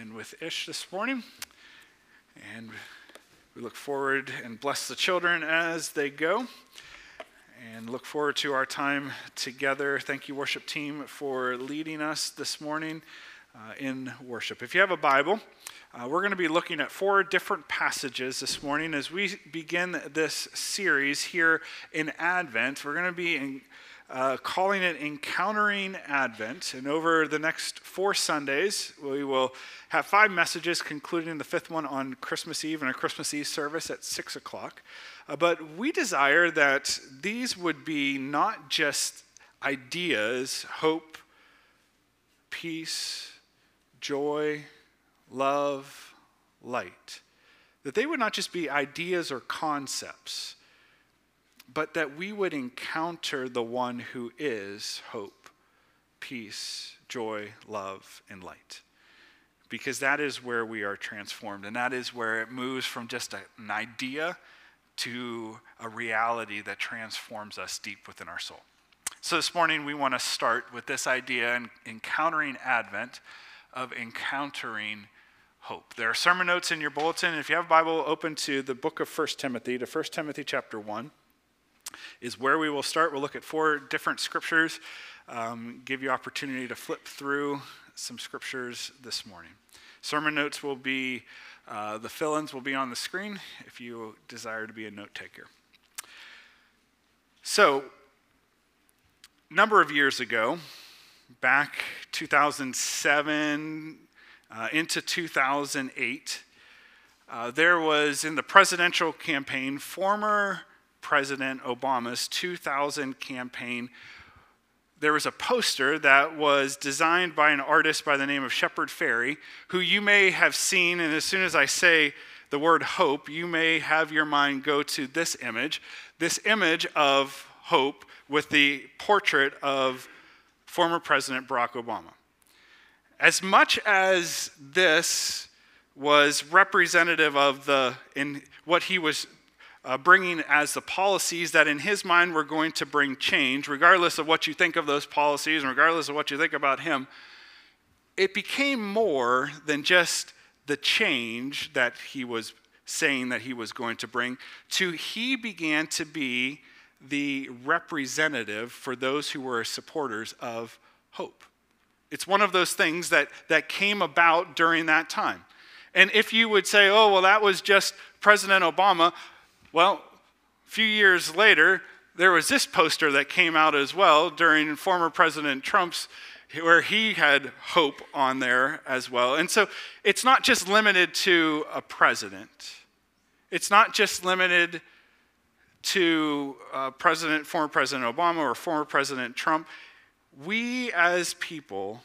and with Ish this morning. And we look forward and bless the children as they go and look forward to our time together. Thank you, worship team, for leading us this morning uh, in worship. If you have a Bible, uh, we're going to be looking at four different passages this morning as we begin this series here in Advent. We're going to be in, uh, calling it Encountering Advent. And over the next four Sundays, we will have five messages, concluding the fifth one on Christmas Eve and a Christmas Eve service at 6 o'clock. Uh, but we desire that these would be not just ideas, hope, peace, joy, love, light. That they would not just be ideas or concepts but that we would encounter the one who is hope, peace, joy, love, and light. Because that is where we are transformed, and that is where it moves from just a, an idea to a reality that transforms us deep within our soul. So this morning, we want to start with this idea and encountering Advent of encountering hope. There are sermon notes in your bulletin. If you have a Bible, open to the book of 1 Timothy, to 1 Timothy chapter 1 is where we will start. We'll look at four different scriptures, um, give you opportunity to flip through some scriptures this morning. Sermon notes will be, uh, the fill ins will be on the screen if you desire to be a note taker. So, number of years ago, back 2007 uh, into 2008, uh, there was in the presidential campaign former President Obama's 2000 campaign, there was a poster that was designed by an artist by the name of Shepard Fairey, who you may have seen, and as soon as I say the word hope, you may have your mind go to this image this image of hope with the portrait of former President Barack Obama. As much as this was representative of the in what he was uh, bringing as the policies that in his mind were going to bring change, regardless of what you think of those policies and regardless of what you think about him, it became more than just the change that he was saying that he was going to bring, to he began to be the representative for those who were supporters of hope. It's one of those things that, that came about during that time. And if you would say, oh, well, that was just President Obama, well, a few years later, there was this poster that came out as well during former President Trump's, where he had hope on there as well. And so it's not just limited to a president, it's not just limited to uh, President, former President Obama or former President Trump. We as people,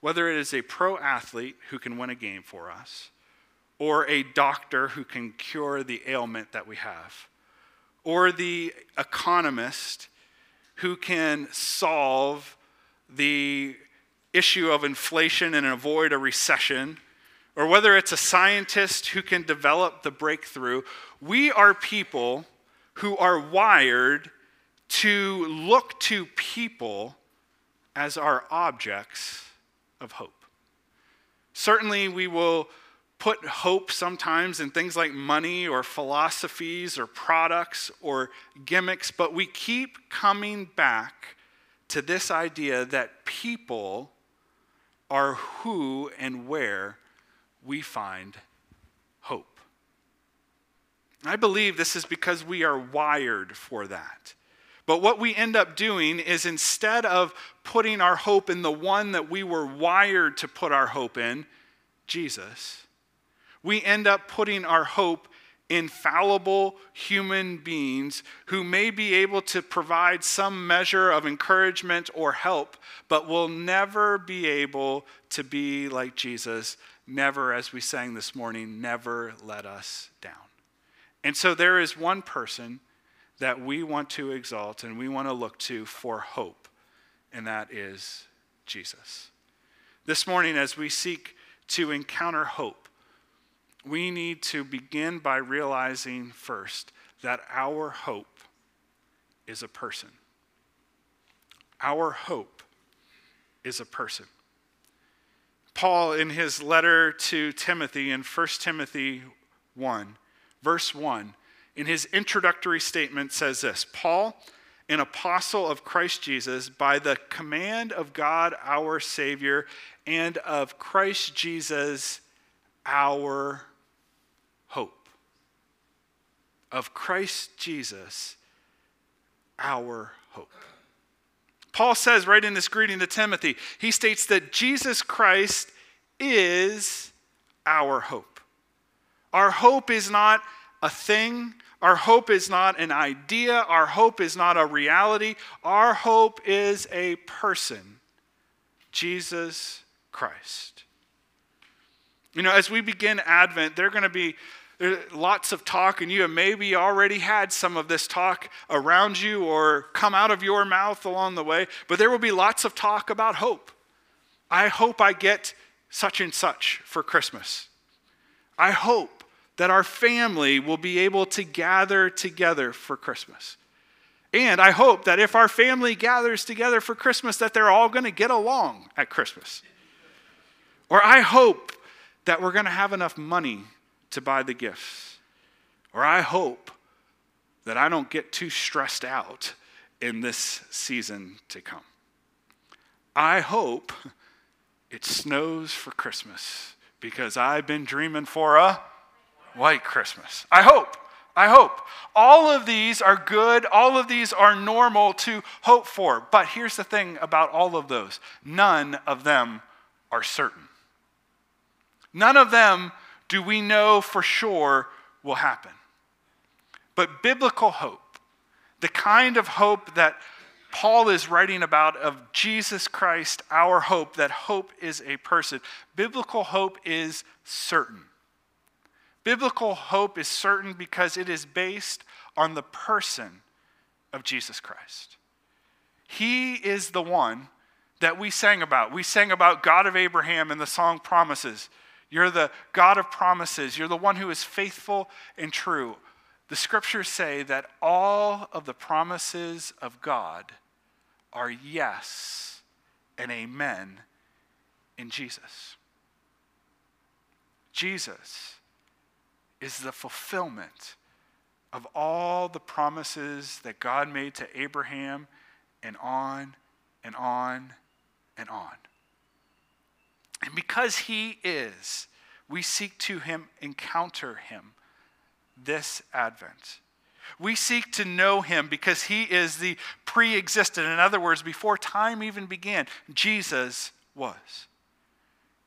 whether it is a pro athlete who can win a game for us, or a doctor who can cure the ailment that we have, or the economist who can solve the issue of inflation and avoid a recession, or whether it's a scientist who can develop the breakthrough, we are people who are wired to look to people as our objects of hope. Certainly, we will put hope sometimes in things like money or philosophies or products or gimmicks, but we keep coming back to this idea that people are who and where we find hope. I believe this is because we are wired for that. But what we end up doing is instead of putting our hope in the one that we were wired to put our hope in, Jesus, we end up putting our hope in fallible human beings who may be able to provide some measure of encouragement or help, but will never be able to be like Jesus. Never, as we sang this morning, never let us down. And so there is one person that we want to exalt and we want to look to for hope, and that is Jesus. This morning, as we seek to encounter hope, we need to begin by realizing first that our hope is a person. Our hope is a person. Paul, in his letter to Timothy in 1 Timothy 1, verse 1, in his introductory statement says this Paul, an apostle of Christ Jesus, by the command of God our Savior and of Christ Jesus our hope. Of Christ Jesus our hope. Paul says right in this greeting to Timothy, he states that Jesus Christ is our hope. Our hope is not a thing, our hope is not an idea, our hope is not a reality. Our hope is a person, Jesus Christ. You know, as we begin Advent, there are going to be lots of talk, and you have maybe already had some of this talk around you or come out of your mouth along the way, but there will be lots of talk about hope. I hope I get such and such for Christmas. I hope that our family will be able to gather together for Christmas. And I hope that if our family gathers together for Christmas, that they're all going to get along at Christmas. Or I hope that we're going to have enough money to buy the gifts. Or I hope that I don't get too stressed out in this season to come. I hope it snows for Christmas because I've been dreaming for a white Christmas. I hope. I hope. All of these are good. All of these are normal to hope for. But here's the thing about all of those none of them are certain. None of them do we know for sure will happen. But biblical hope, the kind of hope that Paul is writing about of Jesus Christ, our hope, that hope is a person. Biblical hope is certain. Biblical hope is certain because it is based on the person of Jesus Christ. He is the one that we sang about. We sang about God of Abraham in the song Promises. You're the God of promises. You're the one who is faithful and true. The scriptures say that all of the promises of God are yes and amen in Jesus. Jesus is the fulfillment of all the promises that God made to Abraham and on and on and on. And because he is, we seek to him encounter him this Advent. We seek to know him because he is the pre existent. In other words, before time even began, Jesus was.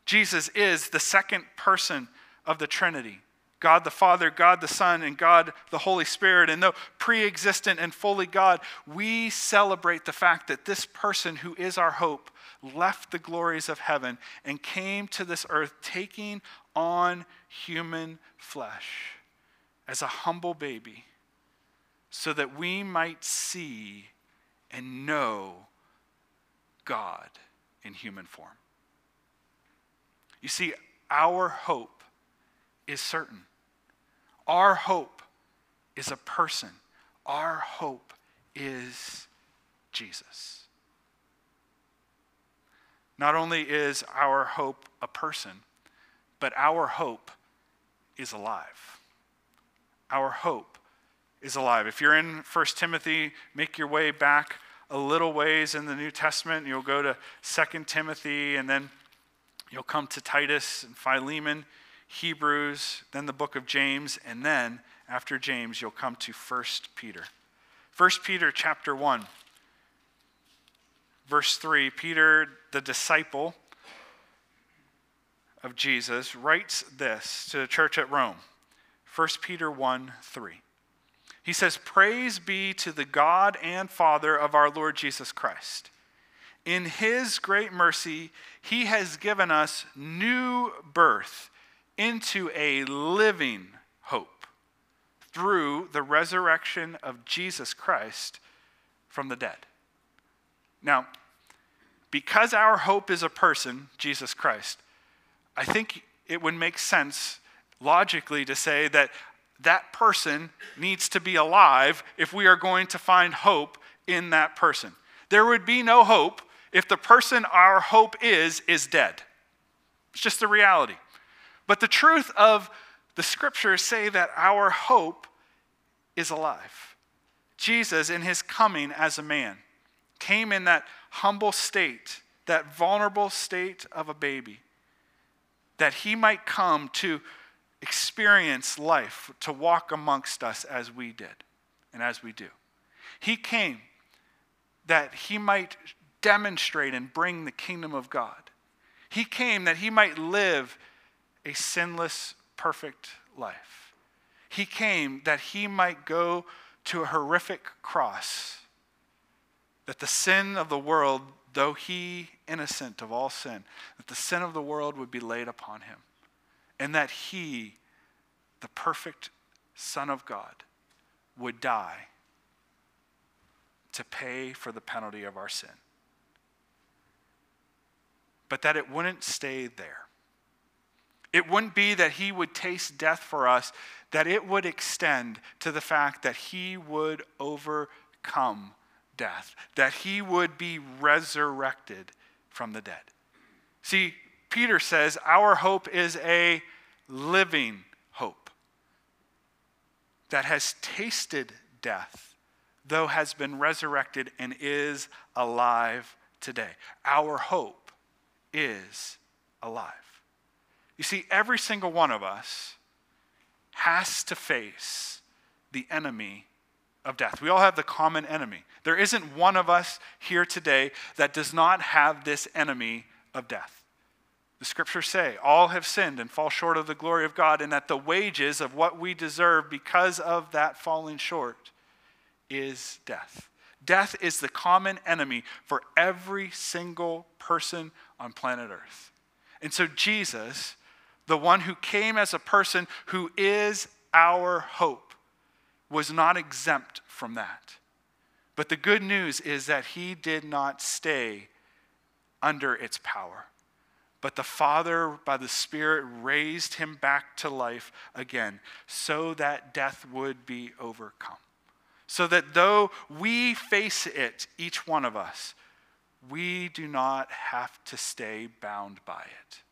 Jesus is the second person of the Trinity. God the Father, God the Son, and God the Holy Spirit. And though pre existent and fully God, we celebrate the fact that this person who is our hope left the glories of heaven and came to this earth taking on human flesh as a humble baby so that we might see and know God in human form. You see, our hope is certain. Our hope is a person. Our hope is Jesus. Not only is our hope a person, but our hope is alive. Our hope is alive. If you're in 1 Timothy, make your way back a little ways in the New Testament. You'll go to 2 Timothy, and then you'll come to Titus and Philemon Hebrews, then the book of James, and then after James, you'll come to 1 Peter. 1 Peter chapter 1, verse 3 Peter, the disciple of Jesus, writes this to the church at Rome 1 Peter 1 3. He says, Praise be to the God and Father of our Lord Jesus Christ. In his great mercy, he has given us new birth into a living hope through the resurrection of Jesus Christ from the dead. Now, because our hope is a person, Jesus Christ, I think it would make sense logically to say that that person needs to be alive if we are going to find hope in that person. There would be no hope if the person our hope is is dead. It's just the reality. But the truth of the scriptures say that our hope is alive. Jesus, in his coming as a man, came in that humble state, that vulnerable state of a baby, that he might come to experience life, to walk amongst us as we did and as we do. He came that he might demonstrate and bring the kingdom of God. He came that he might live a sinless, perfect life. He came that he might go to a horrific cross, that the sin of the world, though he innocent of all sin, that the sin of the world would be laid upon him, and that he, the perfect Son of God, would die to pay for the penalty of our sin. But that it wouldn't stay there. It wouldn't be that he would taste death for us, that it would extend to the fact that he would overcome death, that he would be resurrected from the dead. See, Peter says our hope is a living hope that has tasted death, though has been resurrected and is alive today. Our hope is alive. You see, every single one of us has to face the enemy of death. We all have the common enemy. There isn't one of us here today that does not have this enemy of death. The scriptures say, all have sinned and fall short of the glory of God, and that the wages of what we deserve because of that falling short is death. Death is the common enemy for every single person on planet Earth. And so Jesus the one who came as a person who is our hope, was not exempt from that. But the good news is that he did not stay under its power. But the Father, by the Spirit, raised him back to life again so that death would be overcome. So that though we face it, each one of us, we do not have to stay bound by it.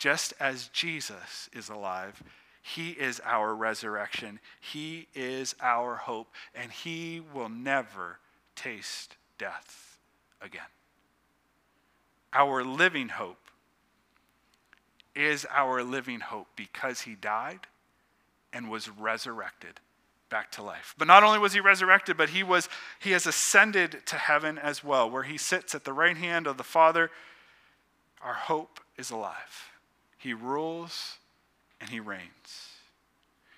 Just as Jesus is alive, he is our resurrection, he is our hope, and he will never taste death again. Our living hope is our living hope because he died and was resurrected back to life. But not only was he resurrected, but he was he has ascended to heaven as well, where he sits at the right hand of the Father. Our hope is alive. He rules and he reigns.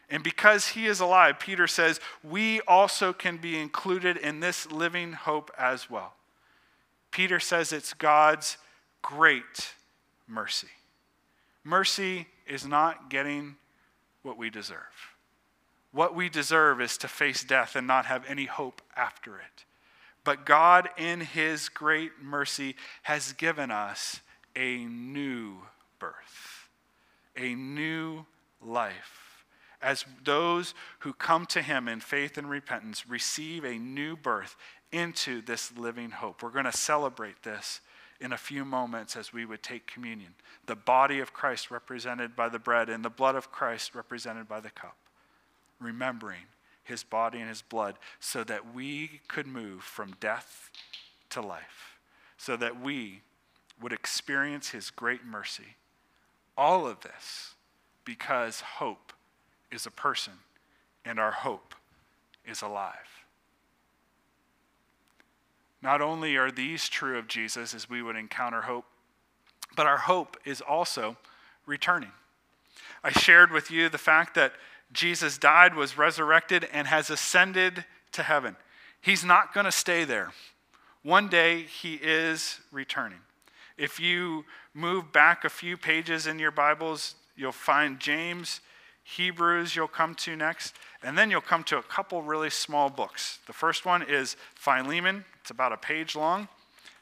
And because he is alive, Peter says, we also can be included in this living hope as well. Peter says it's God's great mercy. Mercy is not getting what we deserve. What we deserve is to face death and not have any hope after it. But God, in his great mercy, has given us a new birth a new life. As those who come to him in faith and repentance receive a new birth into this living hope. We're going to celebrate this in a few moments as we would take communion. The body of Christ represented by the bread and the blood of Christ represented by the cup. Remembering his body and his blood so that we could move from death to life, so that we would experience his great mercy all of this because hope is a person and our hope is alive. Not only are these true of Jesus as we would encounter hope, but our hope is also returning. I shared with you the fact that Jesus died, was resurrected, and has ascended to heaven. He's not going to stay there. One day he is returning. If you move back a few pages in your Bibles, you'll find James, Hebrews, you'll come to next, and then you'll come to a couple really small books. The first one is Philemon, it's about a page long.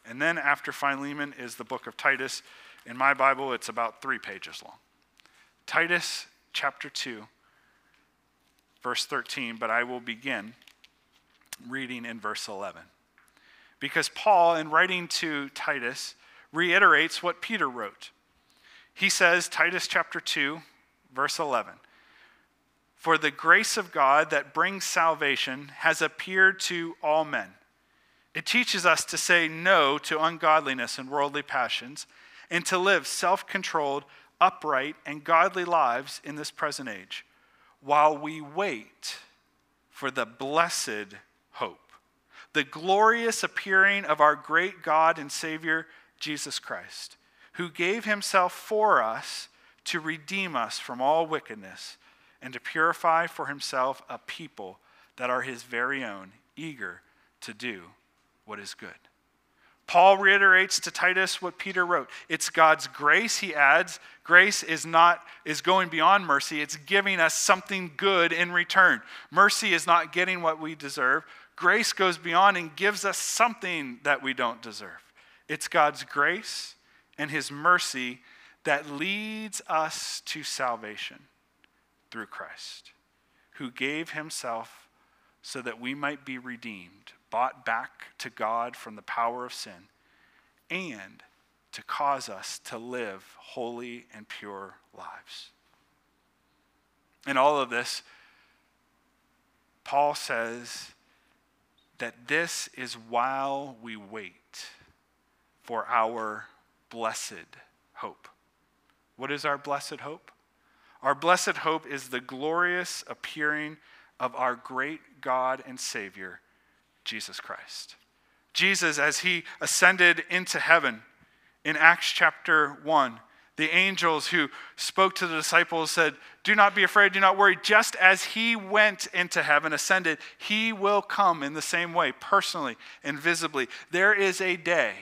And then after Philemon is the book of Titus. In my Bible, it's about three pages long. Titus chapter 2, verse 13, but I will begin reading in verse 11. Because Paul, in writing to Titus, reiterates what Peter wrote. He says, Titus chapter 2, verse 11 For the grace of God that brings salvation has appeared to all men. It teaches us to say no to ungodliness and worldly passions and to live self controlled, upright, and godly lives in this present age while we wait for the blessed hope, the glorious appearing of our great God and Savior, Jesus Christ, who gave himself for us to redeem us from all wickedness and to purify for himself a people that are his very own, eager to do what is good. Paul reiterates to Titus what Peter wrote. It's God's grace, he adds. Grace is not is going beyond mercy. It's giving us something good in return. Mercy is not getting what we deserve. Grace goes beyond and gives us something that we don't deserve. It's God's grace and his mercy that leads us to salvation through Christ, who gave himself so that we might be redeemed bought back to God from the power of sin, and to cause us to live holy and pure lives. In all of this, Paul says that this is while we wait for our blessed hope. What is our blessed hope? Our blessed hope is the glorious appearing of our great God and Savior Jesus Christ. Jesus, as he ascended into heaven in Acts chapter 1, the angels who spoke to the disciples said, Do not be afraid, do not worry. Just as he went into heaven, ascended, he will come in the same way, personally and visibly. There is a day,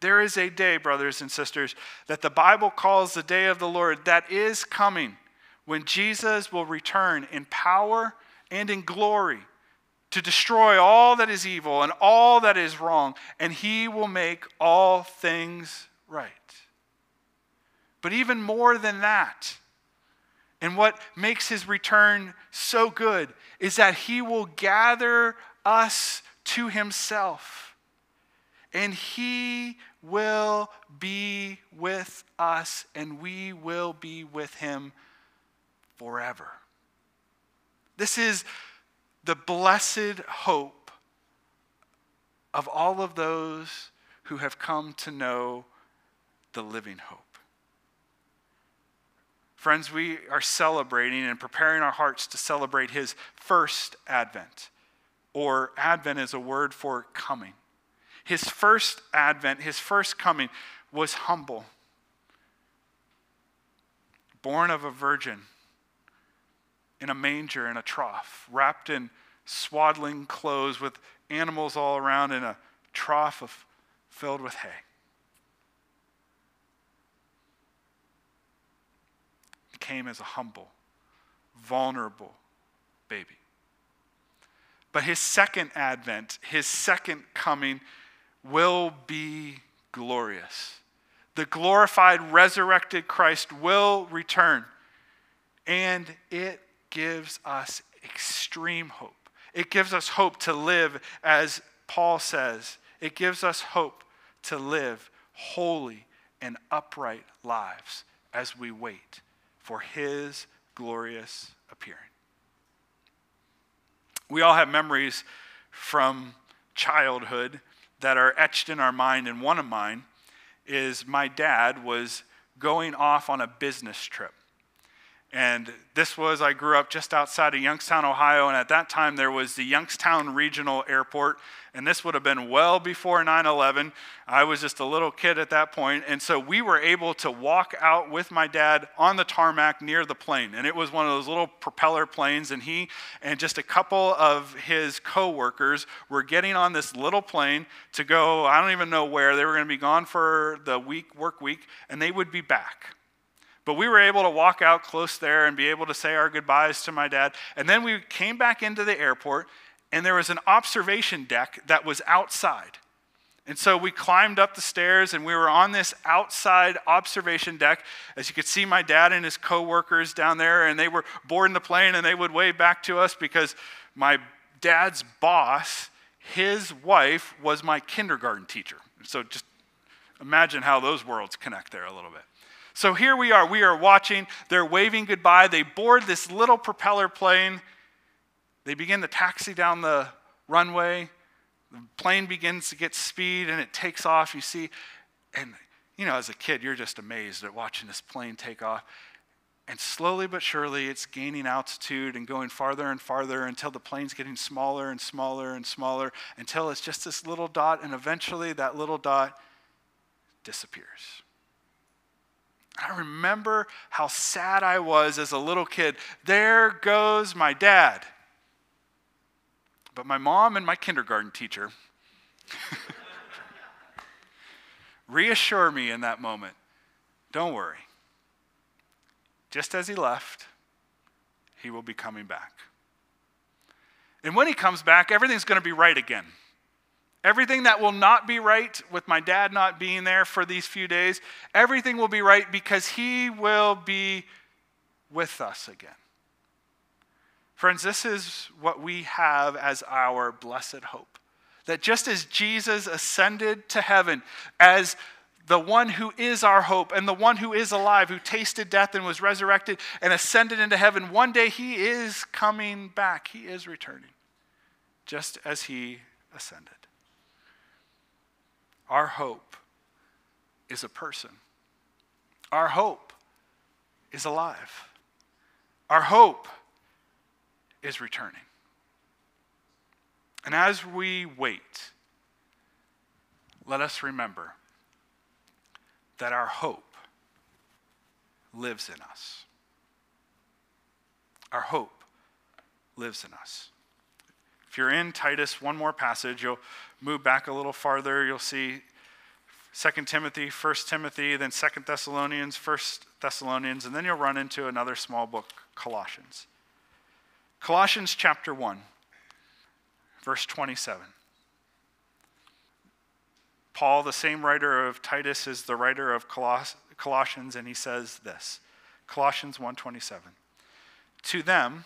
there is a day, brothers and sisters, that the Bible calls the day of the Lord that is coming when Jesus will return in power and in glory to destroy all that is evil and all that is wrong, and he will make all things right. But even more than that, and what makes his return so good is that he will gather us to himself, and he will be with us, and we will be with him forever. This is the blessed hope of all of those who have come to know the living hope. Friends, we are celebrating and preparing our hearts to celebrate his first advent, or advent is a word for coming. His first advent, his first coming, was humble, born of a virgin in a manger in a trough, wrapped in swaddling clothes with animals all around in a trough of, filled with hay. He came as a humble, vulnerable baby. But his second advent, his second coming, will be glorious. The glorified, resurrected Christ will return, and it gives us extreme hope. It gives us hope to live, as Paul says, it gives us hope to live holy and upright lives as we wait for his glorious appearing. We all have memories from childhood that are etched in our mind, and one of mine is my dad was going off on a business trip. And this was, I grew up just outside of Youngstown, Ohio, and at that time there was the Youngstown Regional Airport, and this would have been well before 9 11. I was just a little kid at that point, and so we were able to walk out with my dad on the tarmac near the plane. And it was one of those little propeller planes, and he and just a couple of his coworkers were getting on this little plane to go, I don't even know where. They were going to be gone for the week, work week, and they would be back. But we were able to walk out close there and be able to say our goodbyes to my dad. And then we came back into the airport, and there was an observation deck that was outside. And so we climbed up the stairs and we were on this outside observation deck. As you could see, my dad and his coworkers down there, and they were boarding the plane and they would wave back to us because my dad's boss, his wife, was my kindergarten teacher. So just imagine how those worlds connect there a little bit. So here we are. We are watching. They're waving goodbye. They board this little propeller plane. They begin to taxi down the runway. The plane begins to get speed and it takes off. You see, and you know, as a kid, you're just amazed at watching this plane take off. And slowly but surely, it's gaining altitude and going farther and farther until the plane's getting smaller and smaller and smaller until it's just this little dot, and eventually that little dot disappears. I remember how sad I was as a little kid. There goes my dad. But my mom and my kindergarten teacher reassure me in that moment don't worry. Just as he left, he will be coming back. And when he comes back, everything's going to be right again. Everything that will not be right with my dad not being there for these few days, everything will be right because he will be with us again. Friends, this is what we have as our blessed hope. That just as Jesus ascended to heaven as the one who is our hope and the one who is alive, who tasted death and was resurrected and ascended into heaven, one day he is coming back. He is returning, just as he ascended. Our hope is a person. Our hope is alive. Our hope is returning. And as we wait, let us remember that our hope lives in us. Our hope lives in us. If you're in Titus, one more passage, you'll move back a little farther, you'll see 2 Timothy, 1 Timothy, then 2 Thessalonians, 1 Thessalonians, and then you'll run into another small book, Colossians. Colossians chapter 1, verse 27. Paul, the same writer of Titus, is the writer of Coloss- Colossians, and he says this Colossians 1:27. To them,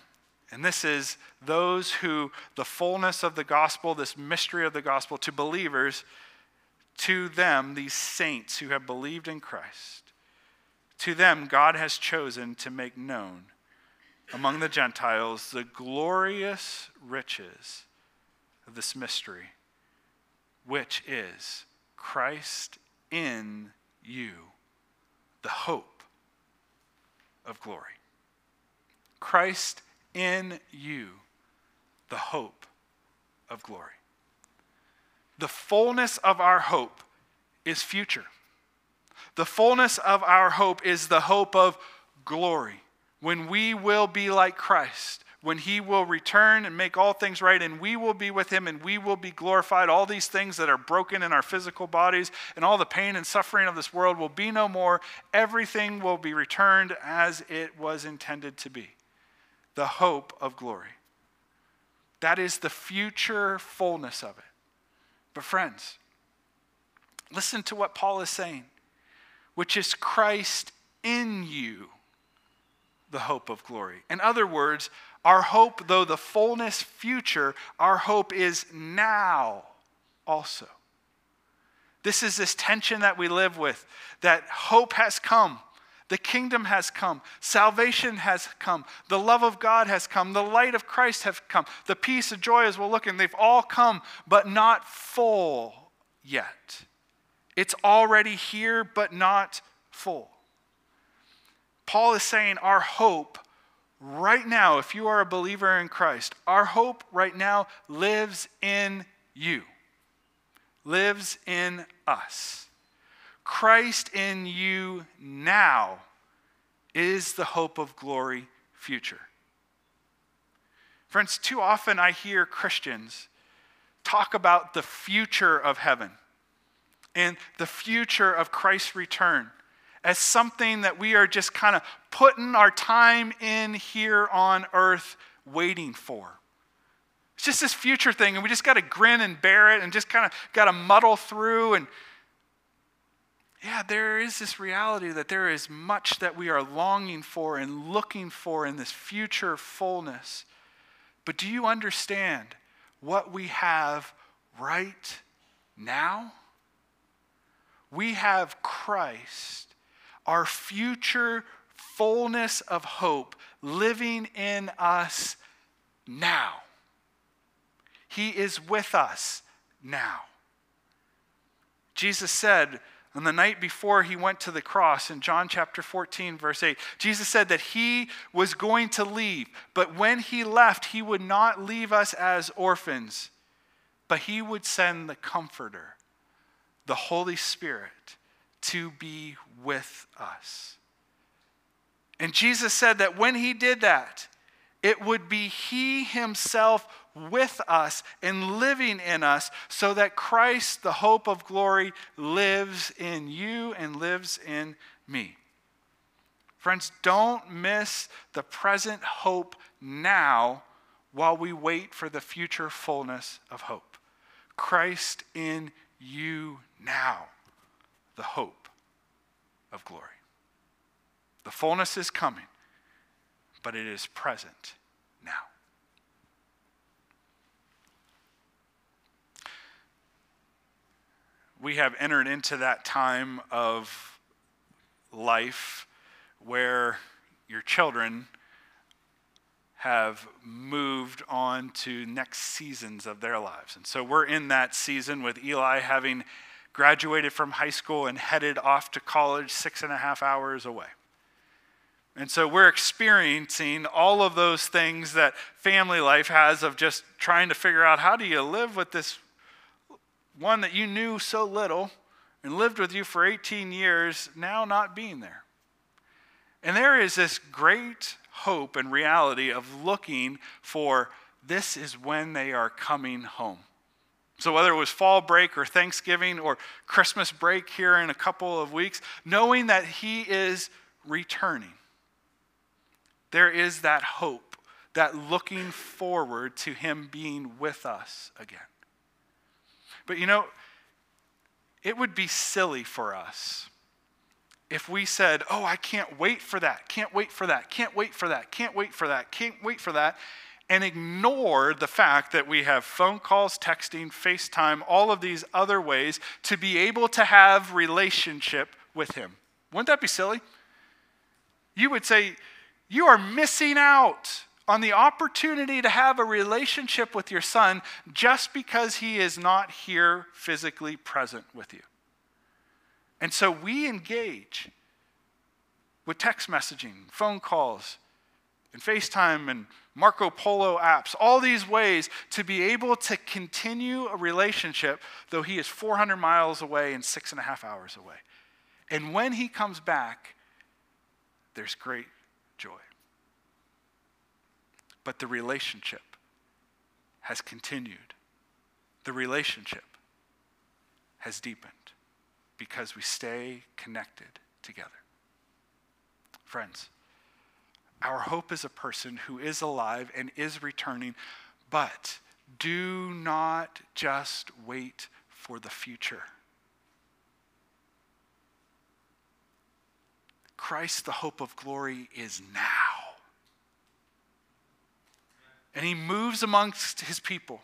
and this is those who, the fullness of the gospel, this mystery of the gospel, to believers, to them, these saints who have believed in Christ, to them, God has chosen to make known among the Gentiles the glorious riches of this mystery, which is Christ in you, the hope of glory. Christ in you the hope of glory. The fullness of our hope is future. The fullness of our hope is the hope of glory when we will be like Christ, when he will return and make all things right, and we will be with him and we will be glorified. All these things that are broken in our physical bodies and all the pain and suffering of this world will be no more. Everything will be returned as it was intended to be the hope of glory. That is the future fullness of it. But, friends, listen to what Paul is saying, which is Christ in you, the hope of glory. In other words, our hope, though the fullness future, our hope is now also. This is this tension that we live with that hope has come the kingdom has come. Salvation has come. The love of God has come. The light of Christ has come. The peace and joy as we're looking, they've all come, but not full yet. It's already here, but not full. Paul is saying our hope right now, if you are a believer in Christ, our hope right now lives in you, lives in us. Christ in you now is the hope of glory future. Friends, too often I hear Christians talk about the future of heaven and the future of Christ's return as something that we are just kind of putting our time in here on earth waiting for. It's just this future thing, and we just got to grin and bear it and just kind of got to muddle through and yeah, there is this reality that there is much that we are longing for and looking for in this future fullness. But do you understand what we have right now? We have Christ, our future fullness of hope living in us now. He is with us now. Jesus said on the night before he went to the cross in John chapter 14, verse 8, Jesus said that he was going to leave, but when he left, he would not leave us as orphans, but he would send the Comforter, the Holy Spirit, to be with us. And Jesus said that when he did that, it would be he himself with us and living in us so that Christ, the hope of glory, lives in you and lives in me. Friends, don't miss the present hope now while we wait for the future fullness of hope. Christ in you now, the hope of glory. The fullness is coming, but it is present now. We have entered into that time of life where your children have moved on to next seasons of their lives. And so we're in that season with Eli having graduated from high school and headed off to college six and a half hours away. And so we're experiencing all of those things that family life has of just trying to figure out how do you live with this one that you knew so little and lived with you for 18 years now not being there. And there is this great hope and reality of looking for this is when they are coming home. So, whether it was fall break or Thanksgiving or Christmas break here in a couple of weeks, knowing that He is returning there is that hope, that looking forward to Him being with us again. But you know, it would be silly for us if we said, Oh, I can't wait for that, can't wait for that, can't wait for that, can't wait for that, can't wait for that, and ignore the fact that we have phone calls, texting, FaceTime, all of these other ways to be able to have relationship with Him. Wouldn't that be silly? You would say, you are missing out on the opportunity to have a relationship with your son just because he is not here physically present with you. And so we engage with text messaging, phone calls, and FaceTime and Marco Polo apps, all these ways to be able to continue a relationship, though he is 400 miles away and six and a half hours away. And when he comes back, there's great joy. But the relationship has continued. The relationship has deepened because we stay connected together. Friends, our hope is a person who is alive and is returning, but do not just wait for the future. Christ, the hope of glory, is now. And he moves amongst his people.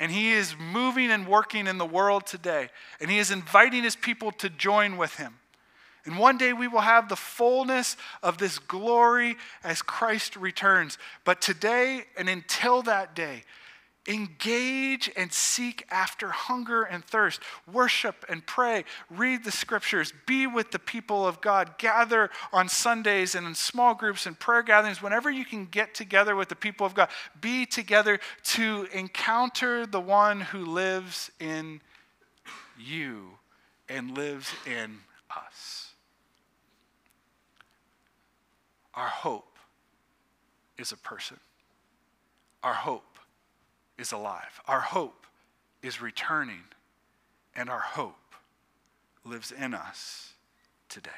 And he is moving and working in the world today. And he is inviting his people to join with him. And one day we will have the fullness of this glory as Christ returns. But today and until that day, Engage and seek after hunger and thirst. Worship and pray. Read the scriptures. Be with the people of God. Gather on Sundays and in small groups and prayer gatherings. Whenever you can get together with the people of God, be together to encounter the one who lives in you and lives in us. Our hope is a person. Our hope is alive. Our hope is returning, and our hope lives in us today.